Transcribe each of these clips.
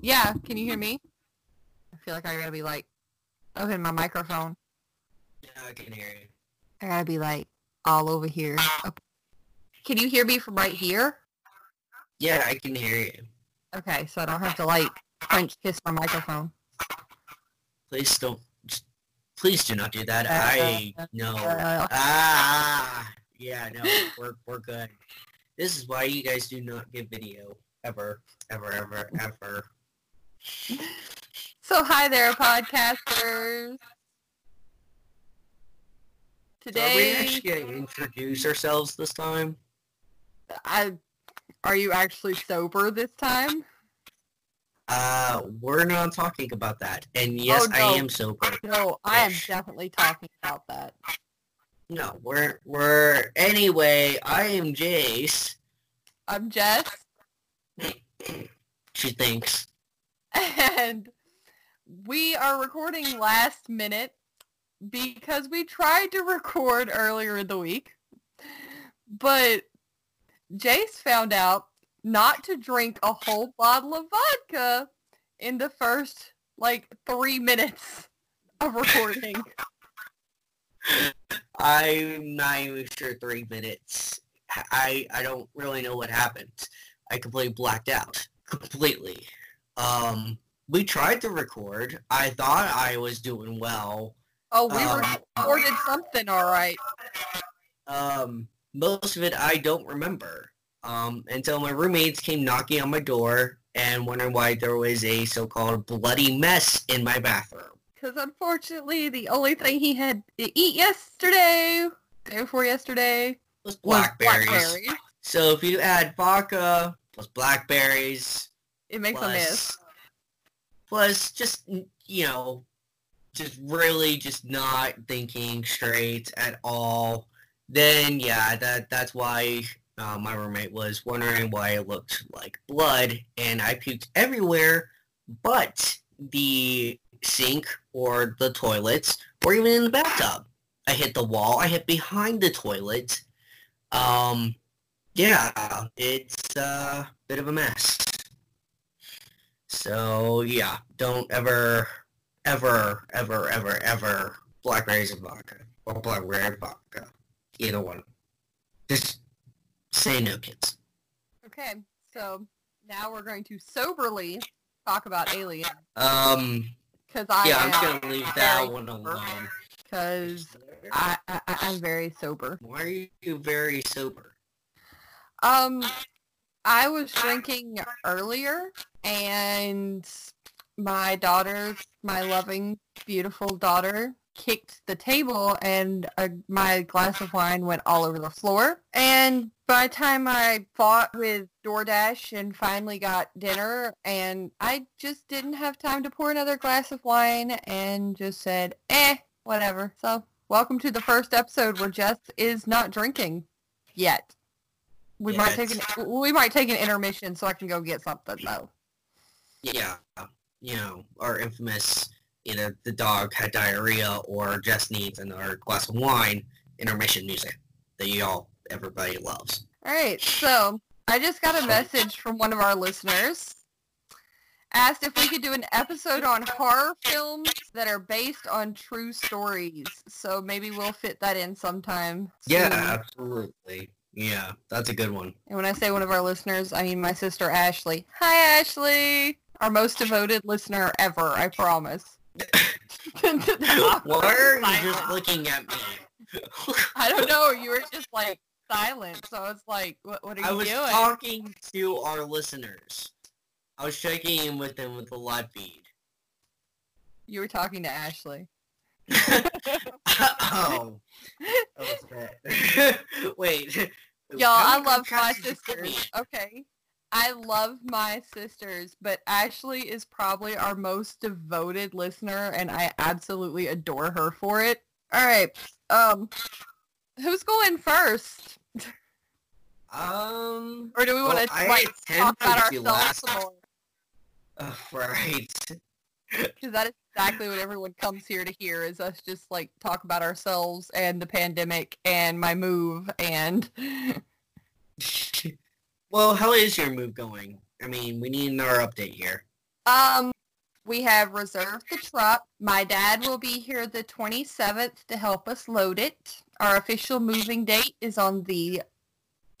Yeah, can you hear me? I feel like I gotta be like, open my microphone. Yeah, I can hear you. I gotta be like all over here. Can you hear me from right here? Yeah, I can hear you. Okay, so I don't have to like French kiss my microphone. Please don't. Just, please do not do that. Uh, I know. uh. ah, yeah, no, we're we're good. This is why you guys do not get video ever, ever, ever, ever. So hi there, podcasters. So are we actually gonna introduce ourselves this time? I are you actually sober this time? Uh, we're not talking about that. And yes, Oh, I am sober. No, I am definitely talking about that. No, we're we're anyway. I am Jace. I'm Jess, she thinks. and we are recording last minute because we tried to record earlier in the week, but Jace found out not to drink a whole bottle of vodka in the first like three minutes of recording. I'm not even sure three minutes. I I don't really know what happened. I completely blacked out. Completely. Um we tried to record. I thought I was doing well. Oh, we Um, recorded something all right. Um most of it I don't remember. Um until my roommates came knocking on my door and wondering why there was a so-called bloody mess in my bathroom. Because unfortunately, the only thing he had to eat yesterday, day before yesterday, was blackberries. blackberry. So if you add vodka plus blackberries It makes a mess. plus just you know just really just not thinking straight at all. Then yeah that that's why uh, my roommate was wondering why it looked like blood and i puked everywhere but the sink or the toilets or even in the bathtub. I hit the wall i hit behind the toilet. Um yeah it's uh, a bit of a mess so yeah, don't ever, ever, ever, ever, ever blackberries and vodka or blackberry and vodka. Either one. Just say no, kids. Okay, so now we're going to soberly talk about Alien. Um, Because I yeah, am, I'm gonna leave that one alone. Because I, I- I'm very sober. Why are you very sober? Um, I was drinking earlier, and my daughter, my loving, beautiful daughter, kicked the table, and uh, my glass of wine went all over the floor. And by the time I fought with DoorDash and finally got dinner, and I just didn't have time to pour another glass of wine, and just said, eh, whatever. So, welcome to the first episode where Jess is not drinking yet. We might take an we might take an intermission so I can go get something though. Yeah, you know, our infamous, either the dog had diarrhea or just needs another glass of wine intermission music that you all, everybody loves. All right, so I just got a message from one of our listeners. Asked if we could do an episode on horror films that are based on true stories. So maybe we'll fit that in sometime. Yeah, absolutely. Yeah, that's a good one. And when I say one of our listeners, I mean my sister Ashley. Hi Ashley, our most devoted listener ever. I promise. Why are you just looking at me? I don't know. You were just like silent, so it's like, what, what are you doing?" I was doing? talking to our listeners. I was checking in with them with the live feed. You were talking to Ashley. oh. That was bad. Wait. Y'all, I love my podcasts did you put me sisters. Okay. I love my sisters, but Ashley is probably our most devoted listener, and I absolutely adore her for it. All right. Um, who's going first? Um. Or do we want Well, to like talk about ourselves more? Uh, right. Because that is exactly what everyone comes here to hear is us just like talk about ourselves and the pandemic and my move and well, how is your move going? I mean, we need another update here. Um, we have reserved the truck. My dad will be here the 27th to help us load it. Our official moving date is on the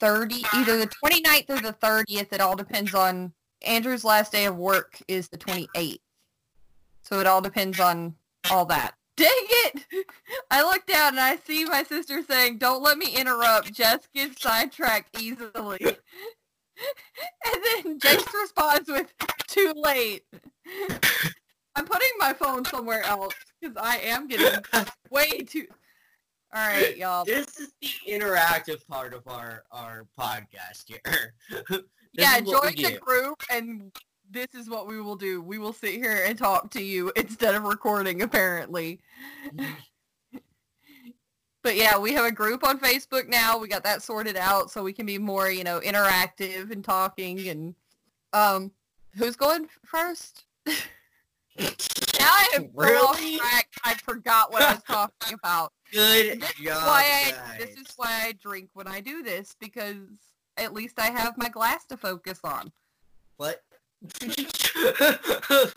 30, either the 29th or the 30th. It all depends on Andrew's last day of work is the 28th. So it all depends on all that. Dang it! I look down and I see my sister saying, don't let me interrupt. Jess gets sidetracked easily. and then Jace responds with, too late. I'm putting my phone somewhere else because I am getting way too... All right, y'all. This is the interactive part of our, our podcast here. Yeah, is what we join the group and this is what we will do. We will sit here and talk to you instead of recording, apparently. but yeah, we have a group on Facebook now. We got that sorted out so we can be more, you know, interactive and talking and um who's going first? now I have really? track. I forgot what I was talking about. Good This is job, why I this is why I drink when I do this because at least I have my glass to focus on. What?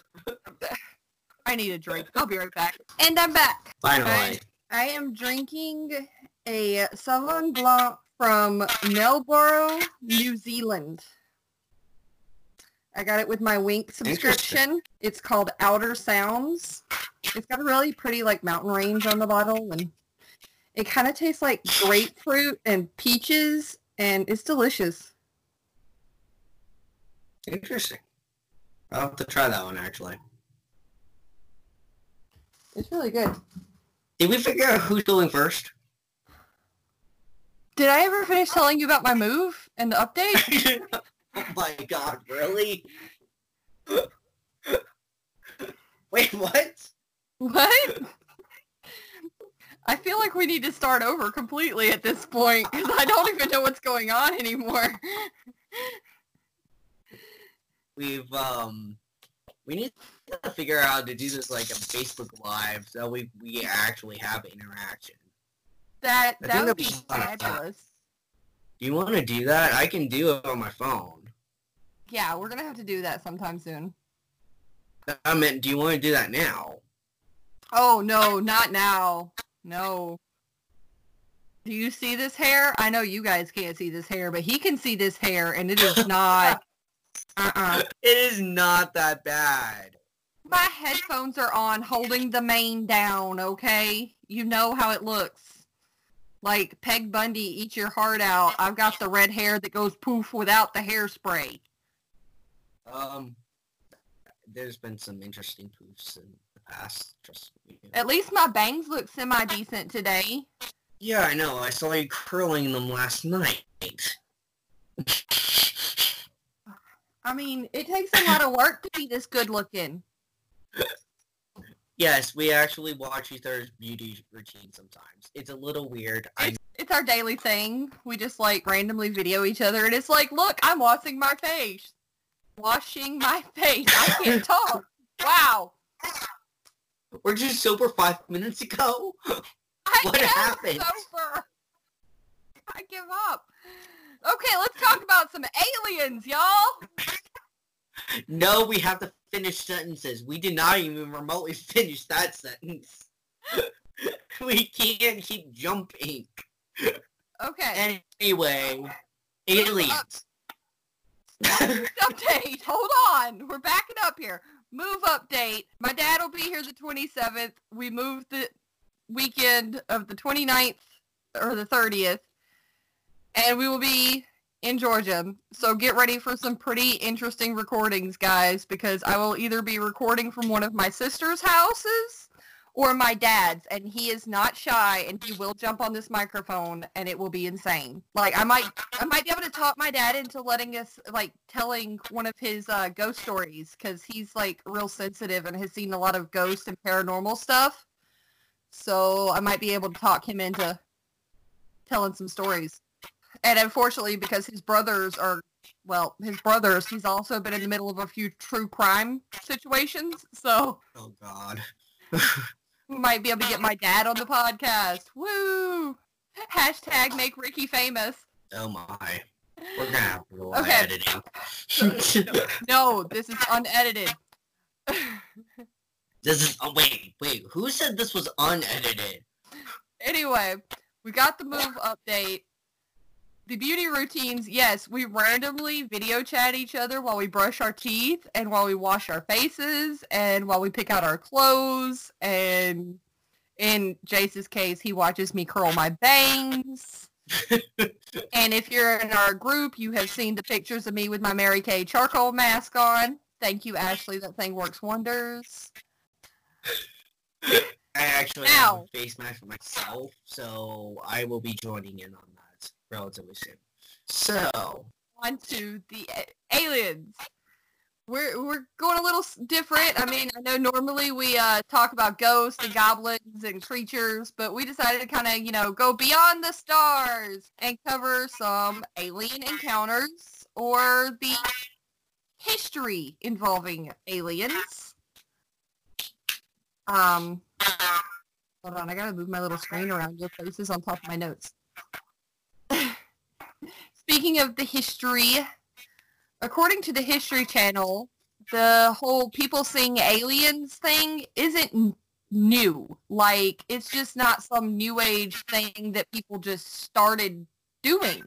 I need a drink. I'll be right back. And I'm back. Finally. I am drinking a Sauvignon Blanc from Melbourne, New Zealand. I got it with my Winc subscription. It's called Outer Sounds. It's got a really pretty like mountain range on the bottle and it kind of tastes like grapefruit and peaches and it's delicious. Interesting. I'll have to try that one actually. It's really good. Did we figure out who's going first? Did I ever finish telling you about my move and the update? oh my god, really? Wait, what? What? I feel like we need to start over completely at this point because I don't even know what's going on anymore. We've um we need to figure out how to do this like a Facebook Live so we we actually have interaction. That I that would be that'd be fun. fabulous. Do you want to do that? I can do it on my phone. Yeah, we're gonna have to do that sometime soon. I meant, do you want to do that now? Oh no, not now. No. Do you see this hair? I know you guys can't see this hair, but he can see this hair, and it is not. Uh-uh. It is not that bad. My headphones are on, holding the mane down. Okay, you know how it looks. Like Peg Bundy, eat your heart out. I've got the red hair that goes poof without the hairspray. Um, there's been some interesting poofs in the past. Trust me. At least my bangs look semi-decent today. Yeah, I know. I saw you curling them last night. I mean, it takes a lot of work to be this good looking. Yes, we actually watch each other's beauty routine sometimes. It's a little weird. It's, it's our daily thing. We just like randomly video each other and it's like, look, I'm washing my face. Washing my face. I can't talk. Wow. We're just sober five minutes ago. I What happened? sober. I give up. Okay, let's talk about some aliens, y'all. No, we have to finish sentences. We did not even remotely finish that sentence. we can't keep jumping. Okay. Anyway, aliens. update. Hold on. We're backing up here. Move update. My dad will be here the 27th. We moved the weekend of the 29th or the 30th. And we will be in Georgia. So get ready for some pretty interesting recordings, guys, because I will either be recording from one of my sister's houses or my dad's and he is not shy and he will jump on this microphone and it will be insane. Like I might I might be able to talk my dad into letting us like telling one of his uh, ghost stories cuz he's like real sensitive and has seen a lot of ghost and paranormal stuff. So I might be able to talk him into telling some stories. And unfortunately because his brothers are well, his brothers, he's also been in the middle of a few true crime situations. So Oh God. we might be able to get my dad on the podcast. Woo! Hashtag make Ricky famous. Oh my. We're gonna have to rely Okay. editing. No, this is unedited. This is oh wait, wait, who said this was unedited? Anyway, we got the move update. The beauty routines, yes, we randomly video chat each other while we brush our teeth and while we wash our faces and while we pick out our clothes and in Jace's case, he watches me curl my bangs. and if you're in our group, you have seen the pictures of me with my Mary Kay charcoal mask on. Thank you, Ashley. That thing works wonders. I actually now, have a face mask for myself, so I will be joining in on relatively soon. So, on to the aliens. We're we're going a little different. I mean, I know normally we uh, talk about ghosts and goblins and creatures, but we decided to kind of you know go beyond the stars and cover some alien encounters or the history involving aliens. Um, hold on, I gotta move my little screen around. Your faces on top of my notes. Speaking of the history, according to the History Channel, the whole people seeing aliens thing isn't new. Like, it's just not some new age thing that people just started doing.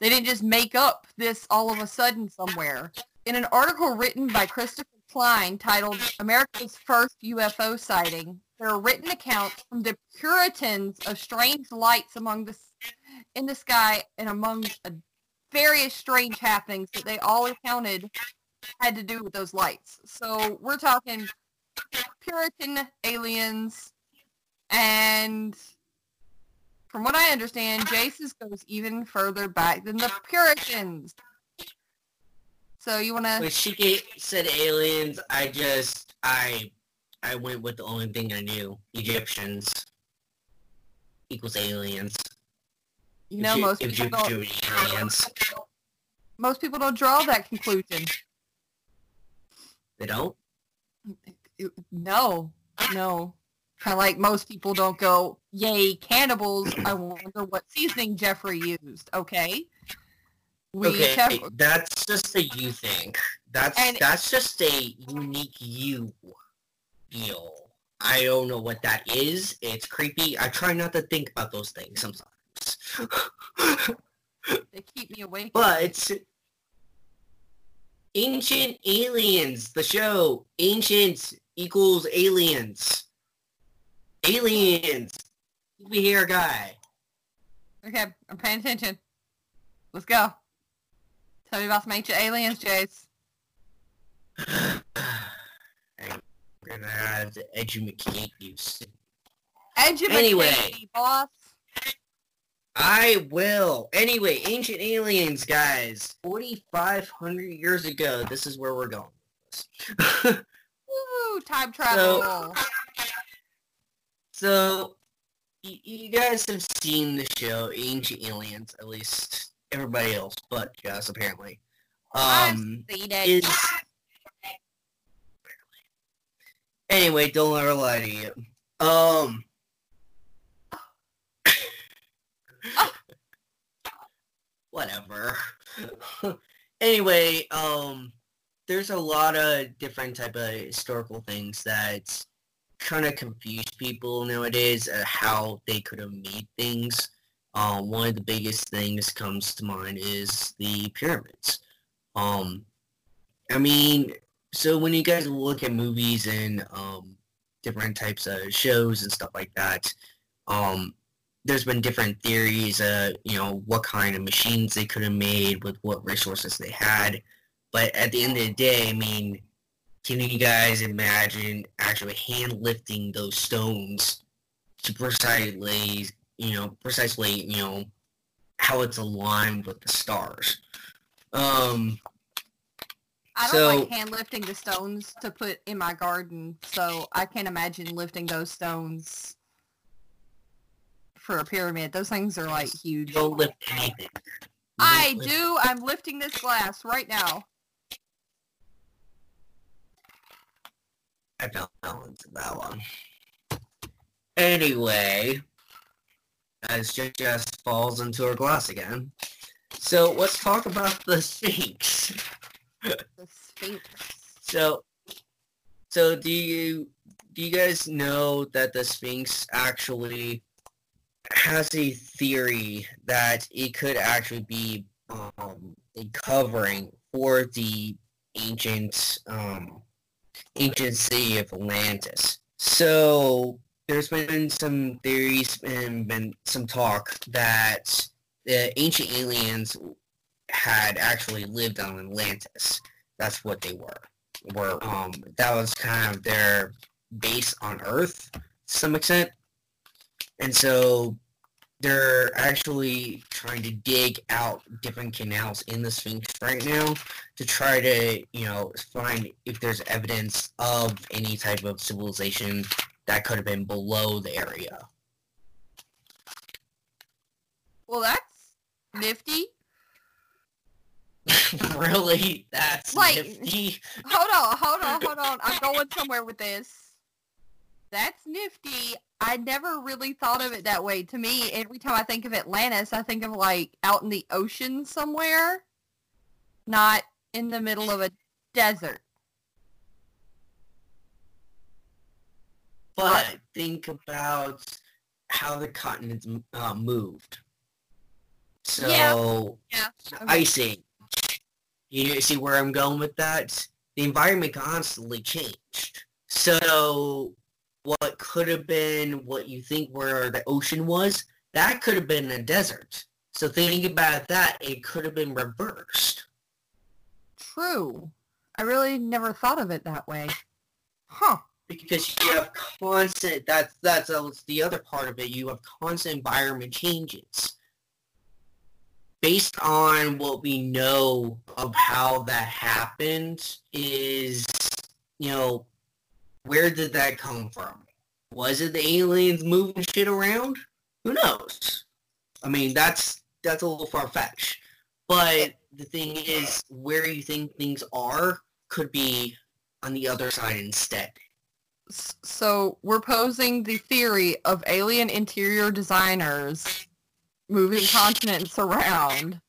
They didn't just make up this all of a sudden somewhere. In an article written by Christopher Klein titled America's First UFO Sighting, there are written accounts from the Puritans of strange lights among the in the sky and among various strange happenings that they all accounted had to do with those lights. So we're talking Puritan aliens, and from what I understand, Jace's goes even further back than the Puritans. So you want to? When she said aliens, I just I I went with the only thing I knew: Egyptians equals aliens. You know, most people don't. Aliens. Most people don't draw that conclusion. They don't. No, no. Kind of like most people don't go, "Yay, cannibals!" I wonder what seasoning Jeffrey used. Okay. We okay, have, that's just a you thing. That's and, that's just a unique you deal. I don't know what that is. It's creepy. I try not to think about those things sometimes. They keep me awake. But Ancient Aliens, the show. Ancient equals aliens. Aliens. We here, guy. Okay, I'm paying attention. Let's go. Tell me about some ancient aliens, Jace. I'm gonna have to educate you. Educate anyway, me, boss. I will. Anyway, ancient aliens, guys. 4,500 years ago, this is where we're going. Woo, time travel. So, so you, you guys have seen the show Ancient Aliens, at least everybody else, but Jess apparently. Um, is anyway, don't ever lie to you. Um. Whatever. anyway, um, there's a lot of different type of historical things that kind of confuse people nowadays at how they could have made things. Um, one of the biggest things comes to mind is the pyramids. Um, I mean, so when you guys look at movies and um, different types of shows and stuff like that, um, there's been different theories, uh, you know, what kind of machines they could have made with what resources they had. But at the end of the day, I mean, can you guys imagine actually hand lifting those stones to precisely, you know, precisely, you know, how it's aligned with the stars? Um, I don't so, like hand lifting the stones to put in my garden, so I can't imagine lifting those stones for a pyramid. Those things are like huge. Don't lift anything. I do. I'm lifting this glass right now. I don't balance that one. Anyway, as just, just falls into her glass again. So let's talk about the Sphinx. the Sphinx. So, So do you do you guys know that the Sphinx actually has a theory that it could actually be um, a covering for the ancient um, ancient city of Atlantis. So there's been some theories and been some talk that the ancient aliens had actually lived on Atlantis. That's what they were. Were um that was kind of their base on Earth to some extent. And so they're actually trying to dig out different canals in the Sphinx right now to try to, you know, find if there's evidence of any type of civilization that could have been below the area. Well, that's nifty. really? That's Like- nifty. Hold on, hold on, hold on. I'm going somewhere with this. That's nifty. I never really thought of it that way. To me, every time I think of Atlantis, I think of like out in the ocean somewhere, not in the middle of a desert. But think about how the continents uh, moved. So, Yeah. Okay. ice age. You see where I'm going with that? The environment constantly changed. So, what could have been what you think where the ocean was, that could have been a desert. So thinking about that, it could have been reversed. True. I really never thought of it that way. Huh. because you have constant that's that's that's the other part of it you have constant environment changes based on what we know of how that happened is you know where did that come from? Was it the aliens moving shit around? Who knows? I mean that's that's a little far-fetched. But the thing is where you think things are could be on the other side instead. So we're posing the theory of alien interior designers moving continents around.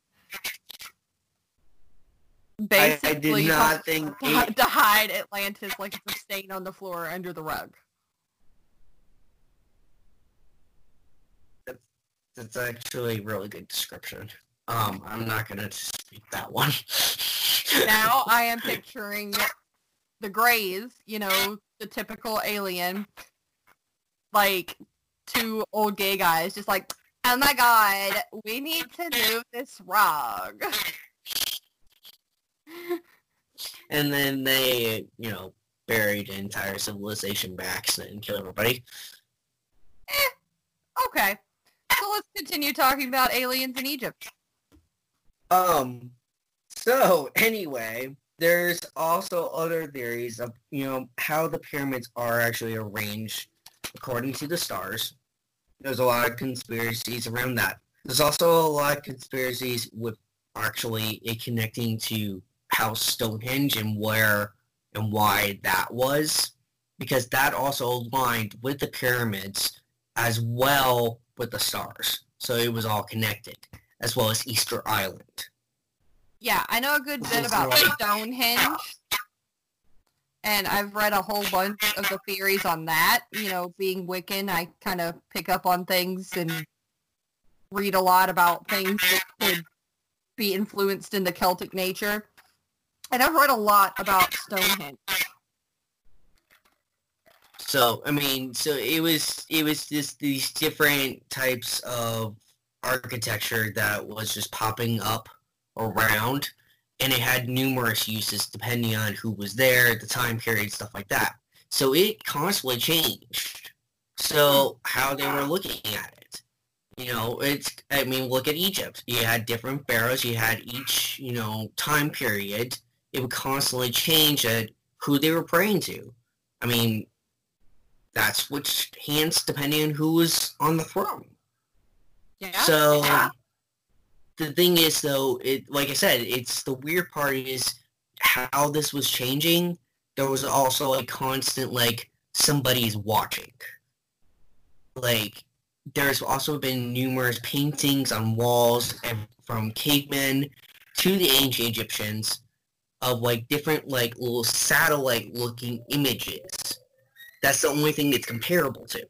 I, Basically, I did not think to, hi- to hide Atlantis like it's a stain on the floor under the rug. that's actually a really good description. Um, I'm not gonna speak that one. Now I am picturing the Greys, you know, the typical alien, like two old gay guys, just like, oh my god, we need to move this rug. and then they, you know, buried an entire civilization by accident and killed everybody. Okay. So let's continue talking about aliens in Egypt. Um, so anyway, there's also other theories of, you know, how the pyramids are actually arranged according to the stars. There's a lot of conspiracies around that. There's also a lot of conspiracies with actually it connecting to how Stonehenge and where and why that was, because that also aligned with the pyramids as well with the stars. So it was all connected, as well as Easter Island. Yeah, I know a good bit about Stonehenge. And I've read a whole bunch of the theories on that. You know, being Wiccan, I kind of pick up on things and read a lot about things that could be influenced in the Celtic nature. And I've read a lot about Stonehenge. So I mean, so it was it was just these different types of architecture that was just popping up around, and it had numerous uses depending on who was there, the time period, stuff like that. So it constantly changed. So how they were looking at it, you know, it's I mean, look at Egypt. You had different pharaohs. You had each you know time period. It would constantly change at who they were praying to. I mean, that's which hands depending on who was on the throne. Yeah. So Yeah. the thing is though, it like I said, it's the weird part is how this was changing. There was also a constant like somebody's watching. Like there's also been numerous paintings on walls and from cavemen to the ancient Egyptians of like different like little satellite looking images. That's the only thing it's comparable to.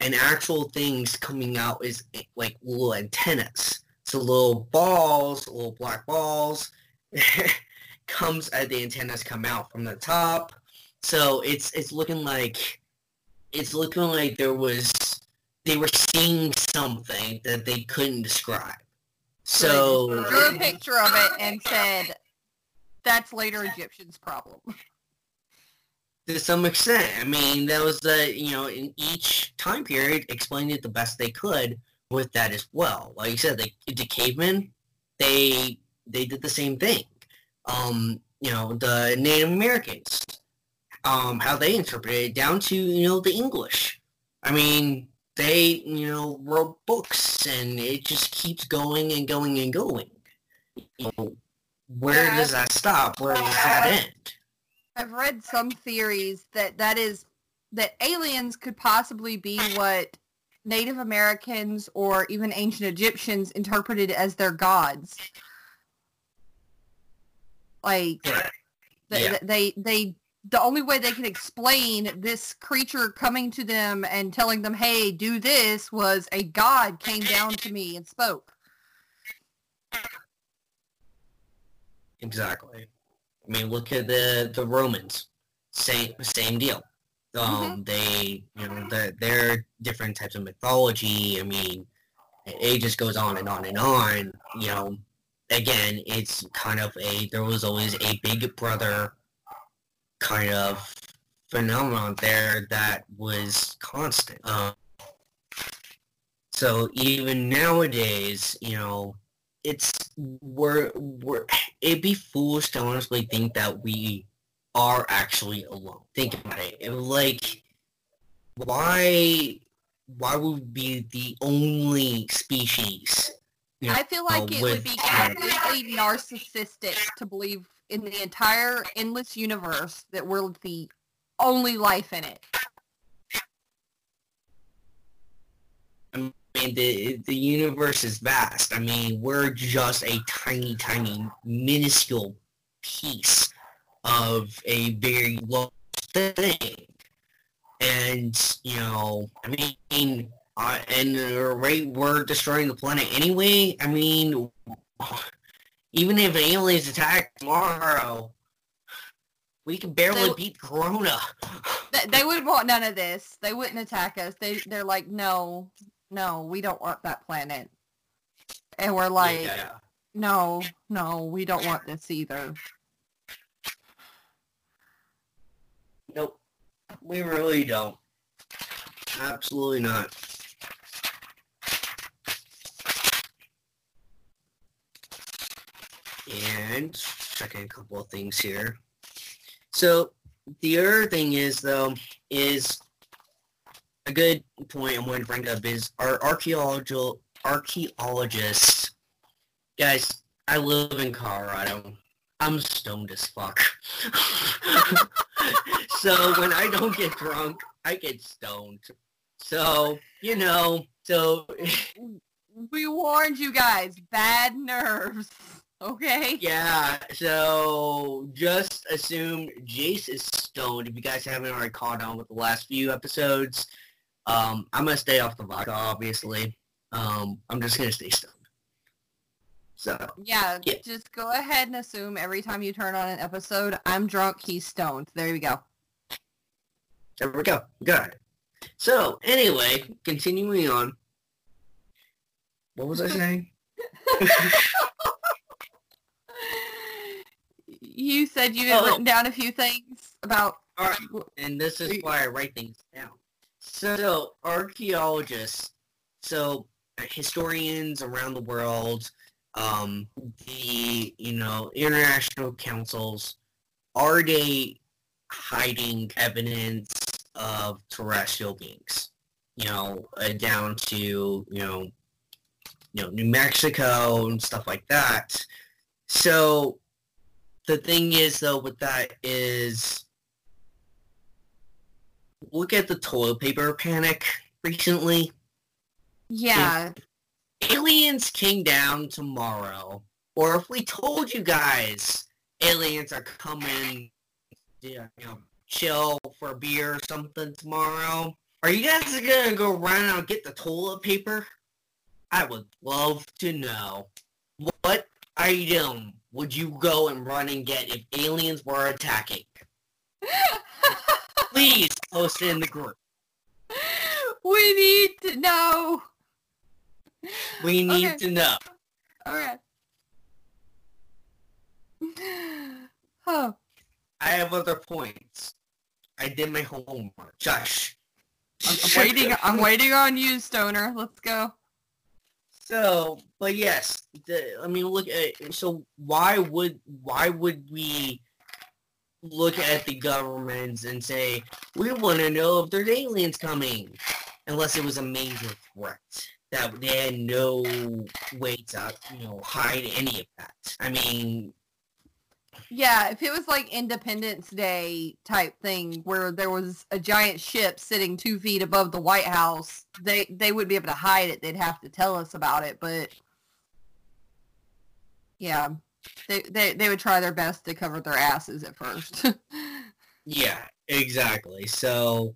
And actual things coming out is like little antennas. So little balls, little black balls comes as the antennas come out from the top. So it's it's looking like it's looking like there was they were seeing something that they couldn't describe. So drew a picture of it and said, "That's later Egyptians' problem." To some extent, I mean, that was the you know in each time period explained it the best they could with that as well. Like you said, the cavemen, they they did the same thing. Um, you know, the Native Americans, um, how they interpreted it down to you know the English. I mean, they, you know, wrote books and it just keeps going and going and going. You know, where yeah. does that stop? Where does that end? I've read some theories that that is that aliens could possibly be what Native Americans or even ancient Egyptians interpreted as their gods. Like yeah. they, they they the only way they could explain this creature coming to them and telling them, "Hey, do this," was a god came down to me and spoke. Exactly. I mean, look at the the Romans. Same same deal. Um, mm-hmm. they you know the, their different types of mythology. I mean, it just goes on and on and on. You know, again, it's kind of a there was always a big brother kind of phenomenon there that was constant. Um, so even nowadays, you know, it's we're we're it'd be foolish to honestly think that we are actually alone. Think about it. it like why why would we be the only species? You know, I feel like it would be completely narcissistic to believe in the entire endless universe that we're the only life in it. I mean, the the universe is vast. I mean, we're just a tiny, tiny, minuscule piece of a very large thing. And you know, I mean, uh, and the rate we're destroying the planet anyway. I mean, even if aliens attack tomorrow, we can barely they, beat Corona. They, they would want none of this. They wouldn't attack us. They they're like, no, no, we don't want that planet. And we're like, yeah. no, no, we don't want this either. Nope, we really don't. Absolutely not. and checking a couple of things here. So the other thing is though is a good point I'm going to bring up is our archaeological archaeologists. Guys, I live in Colorado. I'm stoned as fuck. so when I don't get drunk, I get stoned. So, you know, so we warned you guys, bad nerves. Okay. Yeah, so just assume Jace is stoned. If you guys haven't already caught on with the last few episodes, um, I'm gonna stay off the vodka, obviously. Um, I'm just gonna stay stoned. So yeah, yeah, just go ahead and assume every time you turn on an episode, I'm drunk, he's stoned. There we go. There we go. Good. So anyway, continuing on. What was I saying? you said you had oh, written down a few things about. All right, and this is why I write things down. So archaeologists, so historians around the world, um, the you know international councils, are they hiding evidence of terrestrial beings? You know, uh, down to you know, you know New Mexico and stuff like that. So the thing is though with that is look at the toilet paper panic recently. Yeah. If aliens came down tomorrow, or if we told you guys aliens are coming, you know, chill for a beer or something tomorrow. Are you guys gonna go run out and get the toilet paper? I would love to know. What item would you go and run and get if aliens were attacking? Please post it in the group. we need to know. We need Okay. to know. Okay. Oh, I have other points. I did my homework. Josh. I'm, I'm waiting. I'm waiting on you, Stoner. Let's go. So, but yes, the, I mean, look at so why would why would we look at the governments and say we want to know if there's aliens coming, unless it was a major threat that they had no way to you know hide any of that. I mean, Yeah, if it was like Independence Day type thing where there was a giant ship sitting two feet above the White House, they they wouldn't be able to hide it. They'd have to tell us about it. But yeah, they they they would try their best to cover their asses at first. yeah, exactly. So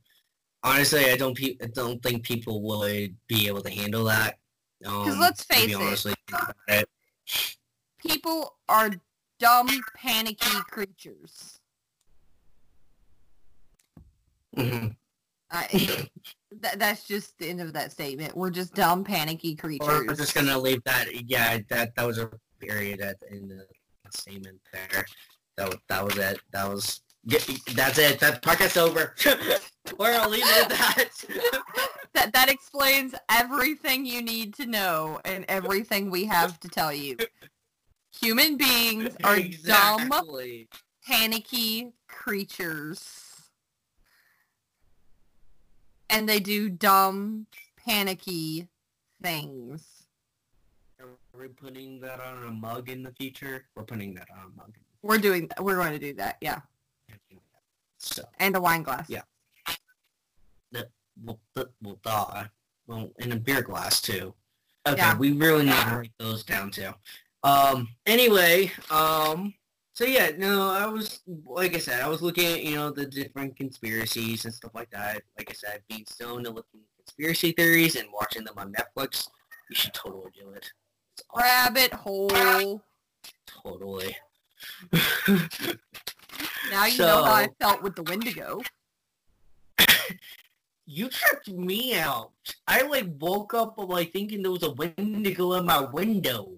honestly, I don't pe- I don't think people would be able to handle that. Because Um, let's face it, honestly it. people are dumb, panicky creatures. Mhm. I, that, that's just the end of that statement. We're just dumb, panicky Or creatures. we're just gonna leave that. Yeah, that that was a period at the end of the statement there. That was, that was it. That was. That's it. That podcast's over. we're gonna leave it at that. that that explains everything you need to know and everything we have to tell you. Human beings are dumb, panicky creatures. And they do dumb, panicky things. Are we putting that on a mug in the future? We're putting that on a mug. We're doing we're going to do that, yeah. So And a wine glass. Yeah. we'll we'll die. Well, in a beer glass too. Okay, Yeah. we really need to write those down too. Um. Anyway. Um. So yeah, no, I was like I said, I was looking at you know the different conspiracies and stuff like that. Like I said, being stoned and looking at conspiracy theories and watching them on Netflix. You should totally do it. Rabbit hole. Totally. Now you know how I felt with the Wendigo. you tripped me out. I like woke up like thinking there was a Wendigo in my window.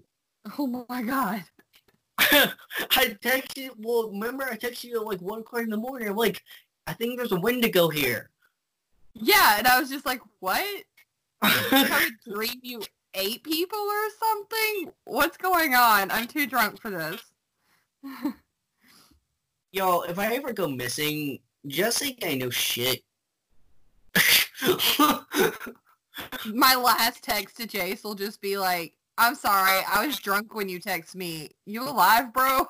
Oh my god. I texted. Well, remember I texted you at like one o'clock in the morning. I'm like, I think there's a Wendigo here. Yeah, and I was just like, what? A dream you ate people or something? What's going on? I'm too drunk for this. Yo, if I ever go missing, just think I know shit. My last text to Jace will just be like, I'm sorry, I was drunk when you text me. You alive, bro?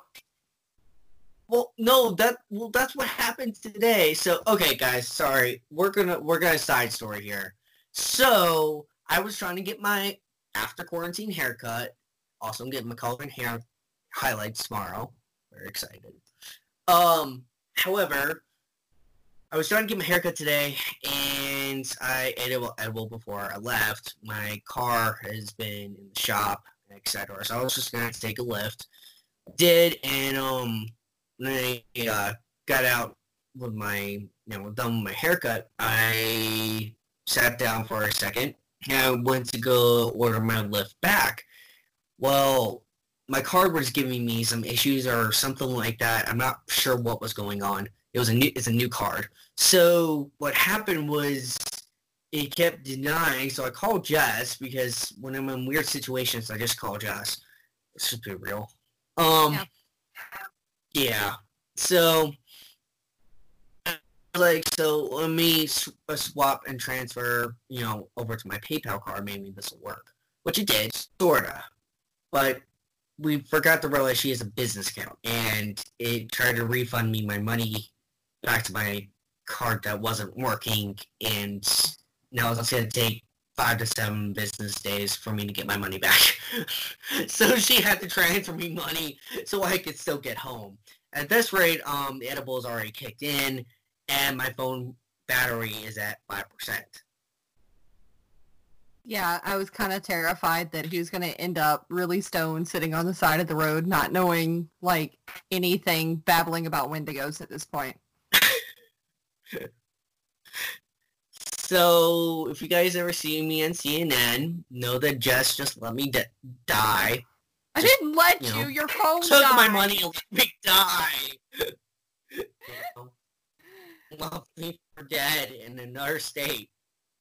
well, no, that well, that's what happened today. So, okay, guys, sorry, we're gonna we're gonna side story here. So, I was trying to get my after quarantine haircut. Also, I'm getting my color and hair highlights tomorrow. Very excited. Um, however, I was trying to get my haircut today, and I ate edible edible before I left. My car has been in the shop, etc. So I was just gonna take a Lyft. Did and um, when I uh, got out with my you know done with my haircut, I sat down for a second. And I went to go order my Lyft back. Well, my card was giving me some issues or something like that. I'm not sure what was going on. It was a new, it's a new card. So what happened was it kept denying. So I called Jess because when I'm in weird situations, I just call Jess. Let's just be real. Um, Yeah. yeah. So like so let me sw- uh, swap and transfer you know over to my paypal card maybe this will work which it did sorta but we forgot to realize she has a business account and it tried to refund me my money back to my card that wasn't working and now it's going to take five to seven business days for me to get my money back. so she had to transfer me money so I could still get home. At this rate, um, the edible is already kicked in, and my phone battery is at five percent. Yeah, I was kind of terrified that he was going to end up really stoned sitting on the side of the road, not knowing like anything, babbling about Wendigos at this point. so, if you guys ever see me on CNN, know that Jess just let me die. I just, didn't let you. Know, Your phone took died. my money and let me die. left me for dead in another state.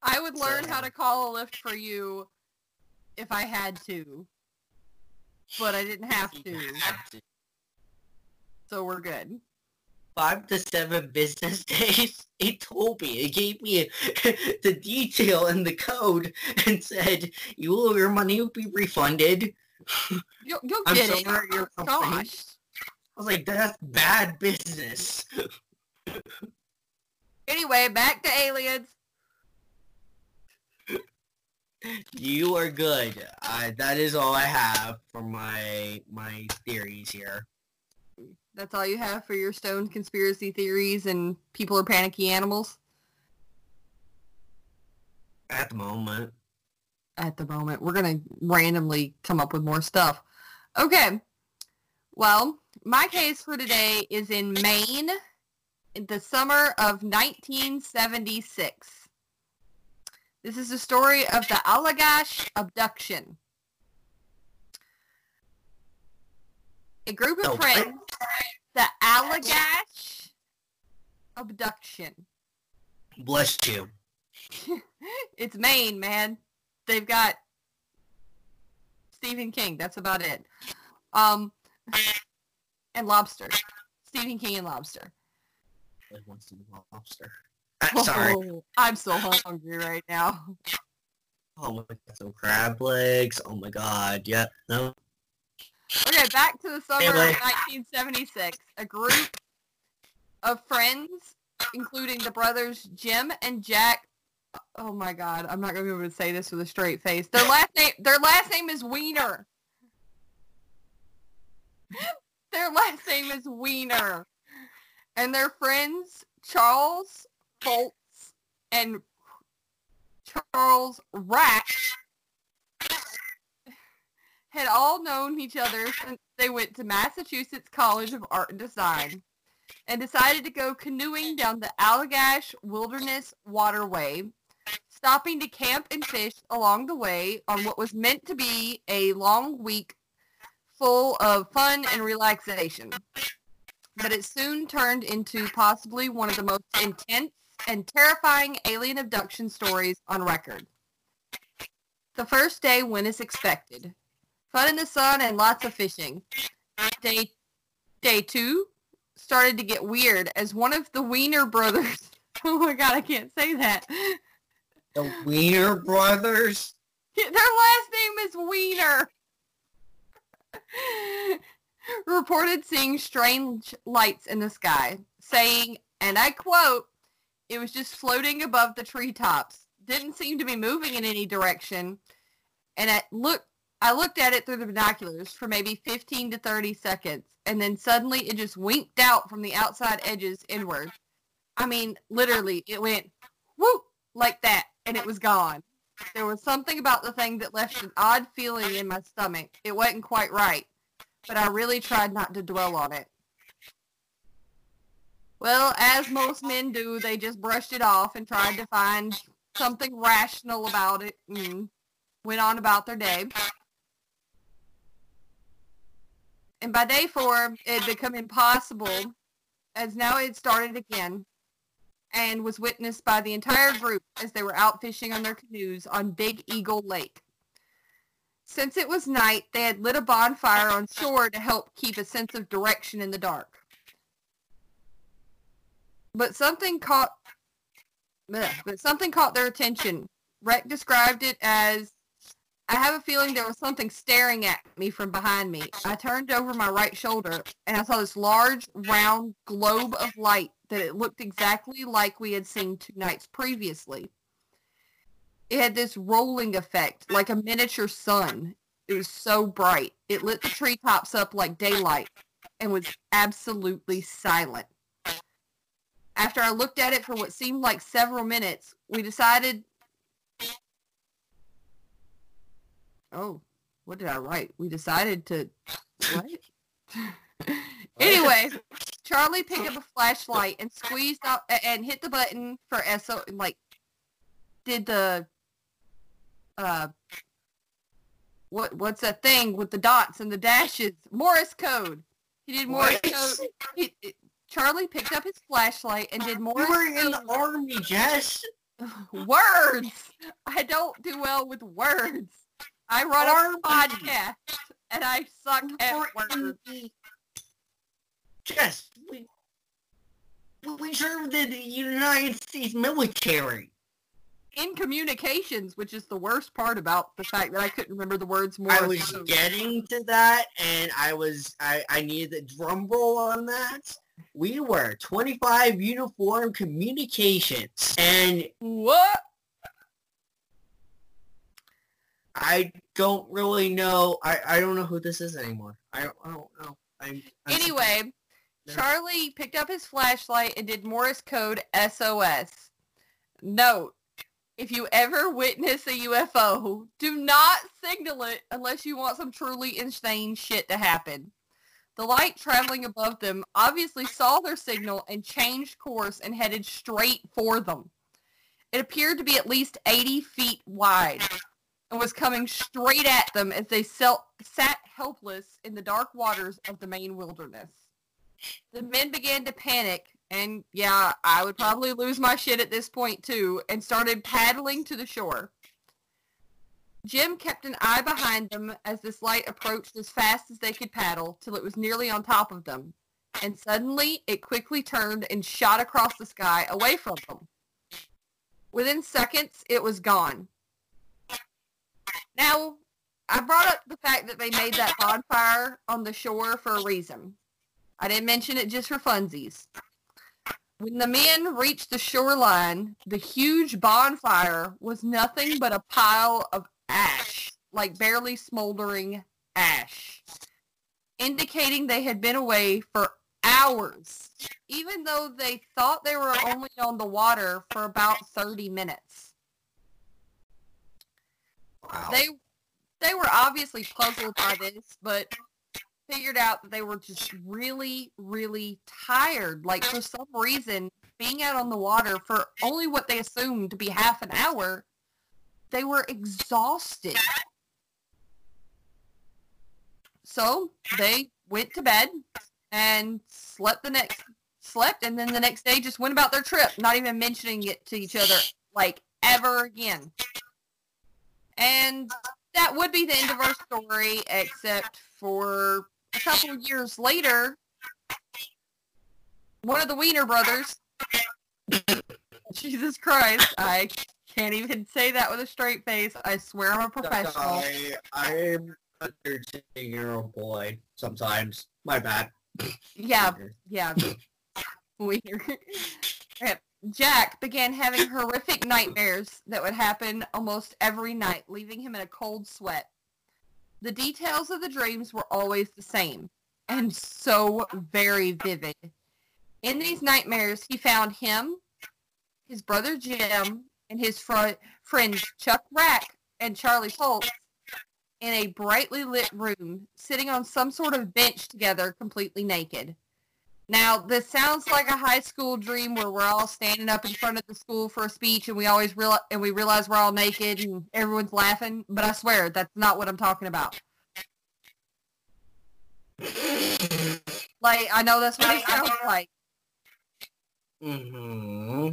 I would learn so. how to call a Lyft for you if I had to. But I didn't have to. Have to. So we're good. Five to seven business days. It told me. It gave me the detail and the code and said, "You will, your money will be refunded." You'll, you'll get it. Your oh, Gosh. I was like, "That's bad business." Anyway, back to aliens. You are good. Uh, that is all I have for my my theories here. That's all you have for your stone conspiracy theories and people are panicky animals? At the moment. At the moment. We're going to randomly come up with more stuff. Okay. Well, my case for today is in Maine in the summer of 1976. This is the story of the Allagash abduction. A group of friends, the Allagash abduction. Bless you. it's Maine, man. They've got Stephen King. That's about it. Um, and lobster. Stephen King and lobster. Lobster. I'm oh, sorry. Oh, I'm so hungry right now. Oh my god, some crab legs. Oh my god, yeah, no. Okay, back to the summer anyway. of 1976. A group of friends, including the brothers Jim and Jack. Oh my god, I'm not gonna be able to say this with a straight face. Their last name, their last name is Wiener. their last name is Wiener, and their friends Charles, Foltz and Charles Rak had all known each other since they went to Massachusetts College of Art and Design and decided to go canoeing down the Allagash Wilderness Waterway, stopping to camp and fish along the way on what was meant to be a long week full of fun and relaxation but it soon turned into possibly one of the most intense and terrifying alien abduction stories on record. The first day went as expected. Fun in the sun and lots of fishing. Day, day two started to get weird as one of the Wiener brothers, oh my god, I can't say that. The Wiener brothers? Their last name is Wiener reported seeing strange lights in the sky, saying, and I quote, it was just floating above the treetops. Didn't seem to be moving in any direction. And I looked I looked at it through the binoculars for maybe 15 to 30 seconds, and then suddenly it just winked out from the outside edges inward. I mean, literally, it went whoop like that, and it was gone. There was something about the thing that left an odd feeling in my stomach. It wasn't quite right but I really tried not to dwell on it. Well, as most men do, they just brushed it off and tried to find something rational about it and went on about their day. And by day four, it had become impossible as now it started again and was witnessed by the entire group as they were out fishing on their canoes on Big Eagle Lake. Since it was night, they had lit a bonfire on shore to help keep a sense of direction in the dark. But something caught but something caught their attention. Rec described it as I have a feeling there was something staring at me from behind me. I turned over my right shoulder and I saw this large, round globe of light that it looked exactly like we had seen two nights previously. It had this rolling effect, like a miniature sun. It was so bright. It lit the treetops up like daylight and was absolutely silent. After I looked at it for what seemed like several minutes, we decided. Oh, what did I write? We decided to. What? anyway, Charlie picked up a flashlight and squeezed out and hit the button for SO. Like, did the uh, what what's that thing with the dots and the dashes? Morse code. He did Morse code. He, Charlie picked up his flashlight and did Morse. You were in the army, Jess. words. I don't do well with words. I run army. a podcast and I suck at words. Jess, we we served in the United States military in communications, which is the worst part about the fact that I couldn't remember the words more. I was getting to that, and I was I, I needed the drum roll on that. We were 25 uniform communications, and what? I don't really know. I, I don't know who this is anymore. I don't, I don't know. I'm, I'm anyway, Charlie picked up his flashlight and did Morse code SOS. Note, if you ever witness a UFO, do not signal it unless you want some truly insane shit to happen. The light traveling above them obviously saw their signal and changed course and headed straight for them. It appeared to be at least 80 feet wide and was coming straight at them as they sat helpless in the dark waters of the Maine wilderness. The men began to panic and yeah, I would probably lose my shit at this point too, and started paddling to the shore. Jim kept an eye behind them as this light approached as fast as they could paddle till it was nearly on top of them. And suddenly it quickly turned and shot across the sky away from them. Within seconds, it was gone. Now, I brought up the fact that they made that bonfire on the shore for a reason. I didn't mention it just for funsies. When the men reached the shoreline, the huge bonfire was nothing but a pile of ash, like barely smoldering ash, indicating they had been away for hours, even though they thought they were only on the water for about 30 minutes. Wow. They they were obviously puzzled by this, but figured out that they were just really, really tired. Like for some reason, being out on the water for only what they assumed to be half an hour, they were exhausted. So they went to bed and slept the next slept and then the next day just went about their trip, not even mentioning it to each other like ever again. And that would be the end of our story, except for a couple of years later, one of the Wiener brothers, Jesus Christ, I can't even say that with a straight face. I swear I'm a professional. I, I'm a 13 year old boy sometimes. My bad. Yeah, yeah. Wiener. Jack began having horrific nightmares that would happen almost every night, leaving him in a cold sweat. The details of the dreams were always the same and so very vivid. In these nightmares, he found him, his brother Jim, and his fr- friends Chuck Rak and Charlie Polk in a brightly lit room, sitting on some sort of bench together, completely naked. Now, this sounds like a high school dream where we're all standing up in front of the school for a speech and we always real and we realize we're all naked and everyone's laughing, but I swear that's not what I'm talking about. like, I know that's what it sounds like. Mm-hmm.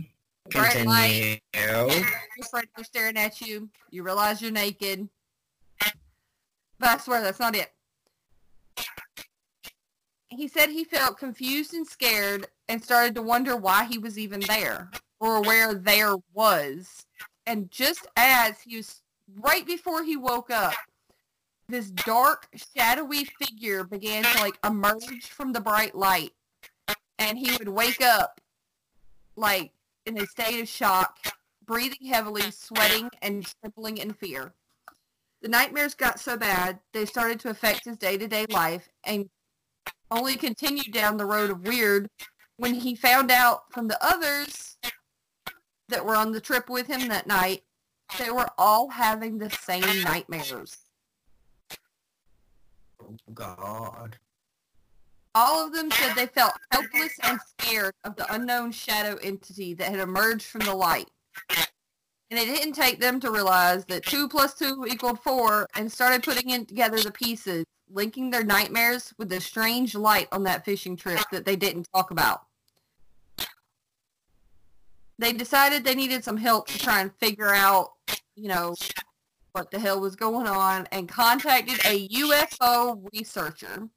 Bright light, your friends are staring at you. You realize you're naked. But I swear that's not it he said he felt confused and scared and started to wonder why he was even there or where there was. And just as he was right before he woke up, this dark, shadowy figure began to like emerge from the bright light. And he would wake up like in a state of shock, breathing heavily, sweating, and trembling in fear. The nightmares got so bad, they started to affect his day-to-day life and only continued down the road of weird when he found out from the others that were on the trip with him that night, they were all having the same nightmares. Oh, God. All of them said they felt helpless and scared of the unknown shadow entity that had emerged from the light. And it didn't take them to realize that 2 plus 2 equaled 4 and started putting in together the pieces, linking their nightmares with the strange light on that fishing trip that they didn't talk about. They decided they needed some help to try and figure out, you know, what the hell was going on and contacted a UFO researcher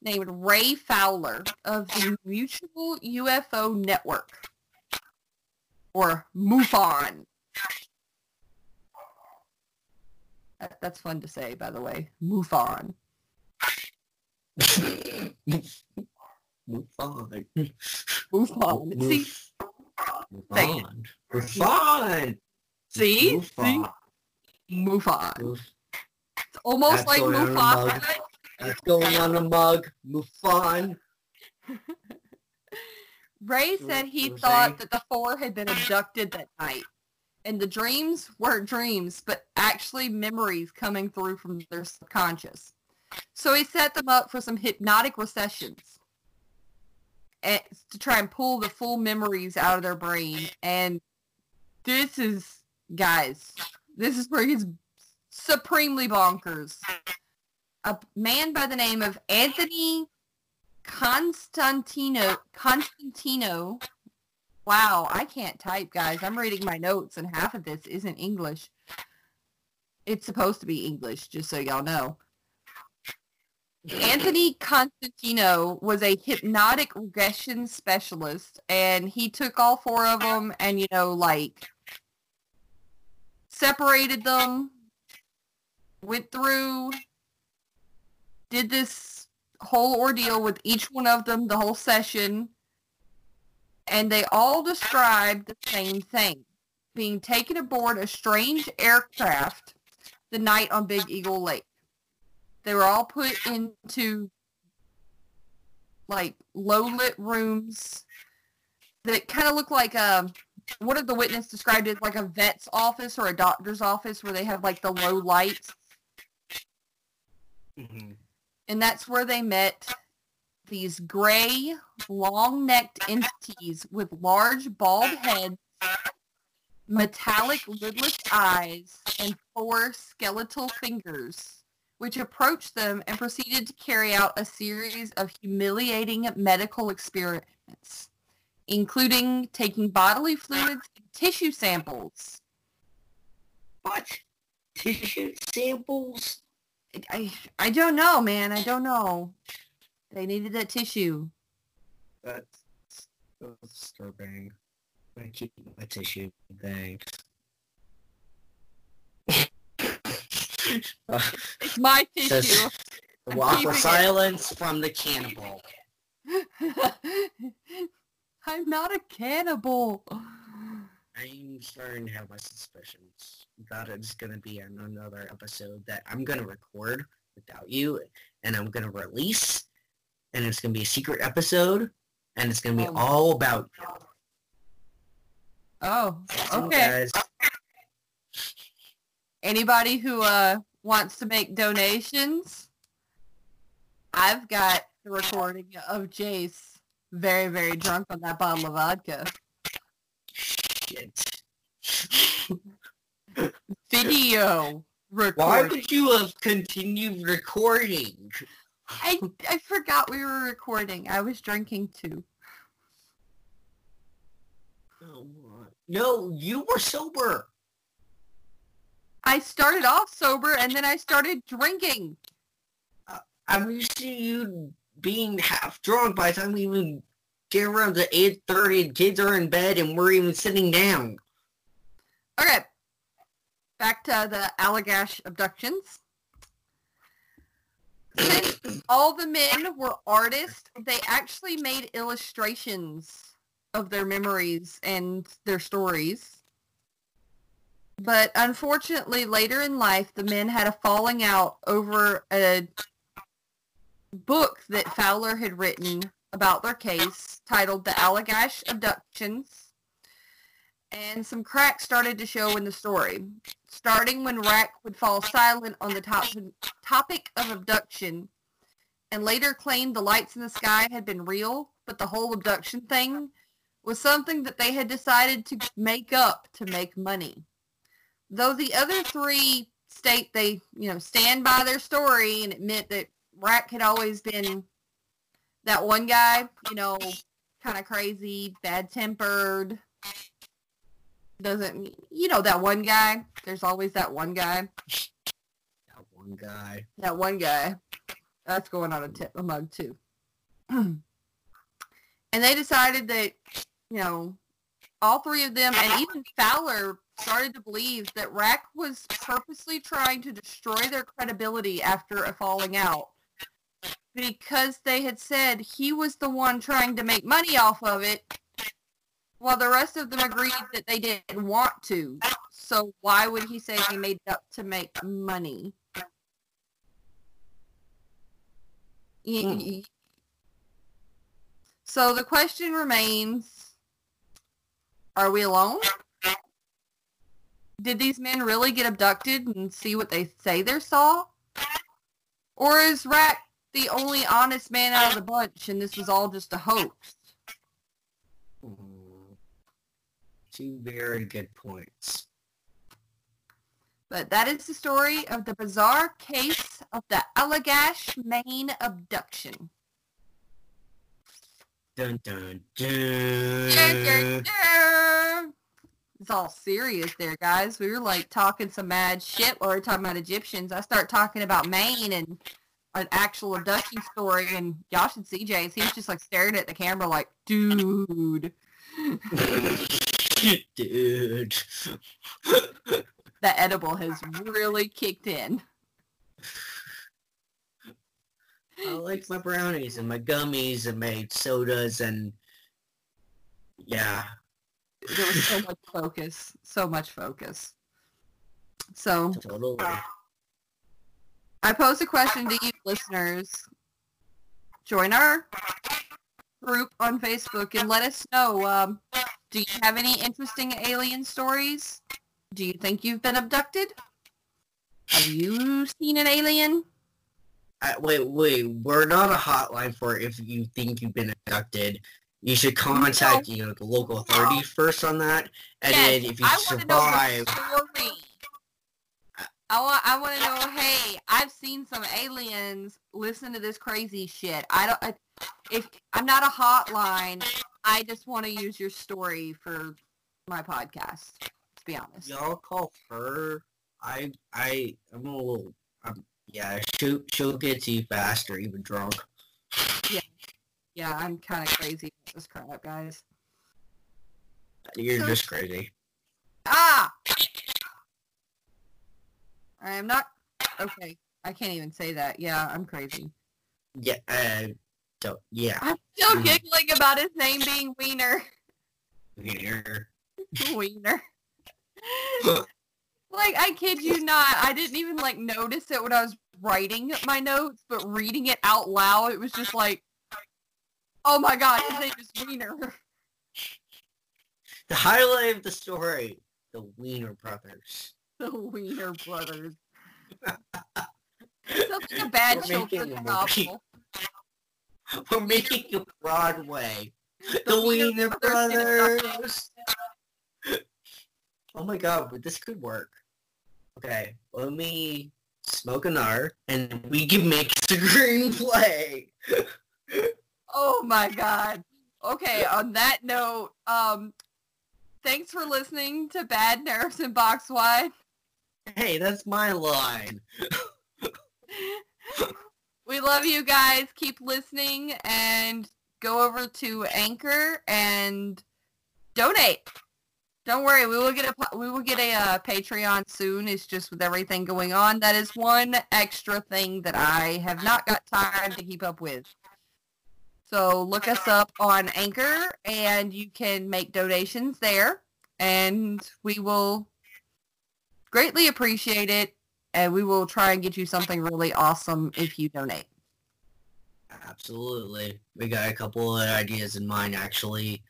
named Ray Fowler of the Mutual UFO Network, or MUFON. That, that's fun to say, by the way. MUFON. Move on. MUFON. See, Move Say on. Move on. see, Move see, Move on. MUFON. Move- It's almost That's like going on a That's going on a mug. Move on. Ray said he thought that the four had been abducted that night. And the dreams weren't dreams, but actually memories coming through from their subconscious. So he set them up for some hypnotic recessions and, to try and pull the full memories out of their brain. And this is, guys, this is where he's supremely bonkers. A man by the name of Anthony Constantino Constantino. Wow, I can't type, guys. I'm reading my notes and half of this isn't English. It's supposed to be English, just so y'all know. Anthony Constantino was a hypnotic regression specialist and he took all four of them and you know like separated them went through did this whole ordeal with each one of them the whole session and they all described the same thing being taken aboard a strange aircraft the night on Big Eagle Lake. They were all put into like low lit rooms that kind of look like a one of the witness described it as like a vet's office or a doctor's office where they have like the low lights Mhm. and that's where they met these gray, long-necked entities with large bald heads, metallic lidless eyes, and four skeletal fingers, which approached them and proceeded to carry out a series of humiliating medical experiments, including taking bodily fluids and tissue samples. What? Tissue samples? I, I don't know, man. I don't know. They needed that tissue. That's so disturbing. I keep my tissue. Thanks. It's my tissue. I'm keeping it. silence from the cannibal. I'm not a cannibal. I'm starting to have my suspicions that it's going to be another episode that I'm going to record without you and I'm going to release and it's going to be a secret episode and it's going to be Oh. all about you. Oh, okay. Anybody who uh wants to make donations, I've got the recording of Jace very, very drunk on that bottle of vodka. shit. Video Why record. would you have continued recording? I, I forgot we were recording. I was drinking too. Oh, no, you were sober. I started off sober and then I started drinking. Uh, I'm used to you being half drunk by the time we even get around to 8.30 and kids are in bed and we're even sitting down. Okay. Back to the Allagash abductions. Since all the men were artists, they actually made illustrations of their memories and their stories. But unfortunately, later in life, the men had a falling out over a book that Fowler had written about their case titled The Allagash Abductions. And some cracks started to show in the story, starting when Rak would fall silent on the top- topic of abduction and later claimed the lights in the sky had been real, but the whole abduction thing was something that they had decided to make up to make money. Though the other three state they, you know, stand by their story and admit that Rak had always been that one guy, you know, kind of crazy, bad-tempered, doesn't, mean you know, that one guy. There's always that one guy. That one guy. That one guy. That's going on a, tip, a mug too. and they decided that, you know, all three of them, and even Fowler started to believe that Rak was purposely trying to destroy their credibility after a falling out because they had said he was the one trying to make money off of it while the rest of them agreed that they didn't want to. So why would he say he made it up to make money? Mm. So the question remains, are we alone? Did these men really get abducted and see what they say they saw? Or is Rak the only honest man out of the bunch and this was all just a hoax? Two very good points. But that is the story of the bizarre case of the Allagash, Maine abduction. Dun dun dun. dun. It's all serious there, guys. We were like talking some mad shit while we were talking about Egyptians. I start talking about Maine and an actual abduction story, and y'all should see Jace. He was just like staring at the camera like, dude. dude the edible has really kicked in. I like my brownies and my gummies and my sodas and yeah. There was so much focus, so much focus. So totally. I pose a question to you listeners. Join our group on Facebook and let us know. Um, do you have any interesting alien stories? Do you think you've been abducted? Have you seen an alien? Uh, wait, wait. We're not a hotline for if you think you've been abducted. You should contact, no. you know, the local authorities first on that, and yes, then if you I survive. I want, I want to know. Hey, I've seen some aliens. Listen to this crazy shit. I don't. If I'm not a hotline, I just want to use your story for my podcast To be honest. Y'all call her. I I I'm a little. I'm, yeah, she'll she'll get to you faster, even drunk. Yeah, yeah, I'm kind of crazy with this crap, guys. You're so, just crazy. Ah! I am not. Okay, I can't even say that. Yeah, I'm crazy. Yeah, uh, don't, yeah. I'm still mm. giggling about his name being Wiener. Wiener. Wiener. like I kid you not, I didn't even like notice it when I was writing my notes, but reading it out loud, it was just like, oh my god, his name is Wiener. The highlight of the story, the Wiener brothers. The Wiener brothers. Like a bad children's novel. We're making a Broadway. The, the Wiener, brothers. brothers. Oh my god, but this could work. Okay, let me smoke an R and we can make a screenplay. oh my god. Okay, on that note, um, thanks for listening to Bad Nerves and Boxed Wine. Hey, that's my line. We love you guys. Keep listening and go over to Anchor and donate. Don't worry, we will get a we will get a uh, Patreon soon. It's just with everything going on. That is one extra thing that I have not got time to keep up with. So look us up on Anchor, and you can make donations there, and we will greatly appreciate it, and we will try and get you something really awesome if you donate. Absolutely. We got a couple of ideas in mind, actually.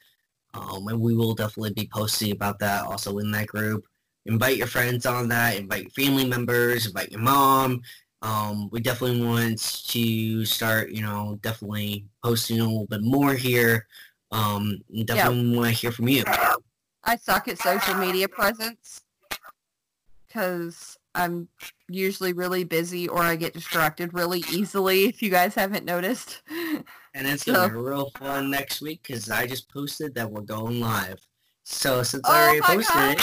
Um, and we will definitely be posting about that also in that group. Invite your friends on that. Invite your family members. Invite your mom. Um, we definitely want to start, you know, definitely posting a little bit more here. Um, definitely want to hear from you. I suck at social media presence because I'm usually really busy or I get distracted really easily if you guys haven't noticed. And it's going to be real fun next week because I just posted that we're going live. So since I Oh already posted God.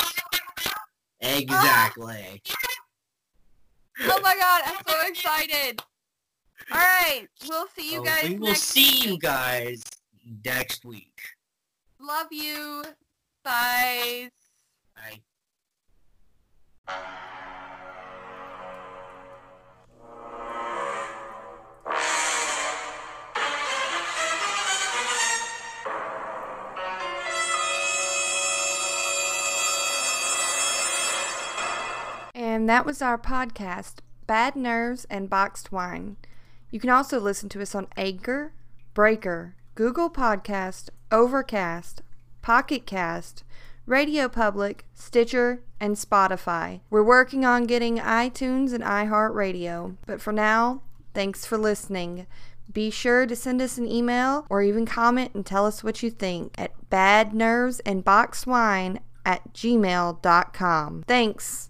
it, exactly. oh my god, I'm so excited. All right, we'll see you So guys we will see you guys next week. Love you. Bye. Bye. And that was our podcast, Bad Nerves and Boxed Wine. You can also listen to us on Anchor, Breaker, Google Podcast, Overcast, Pocket Cast, Radio Public, Stitcher, and Spotify. We're working on getting iTunes and iHeartRadio, but for now, thanks for listening. Be sure to send us an email or even comment and tell us what you think at badnervesandboxedwine at gmail.com. Thanks.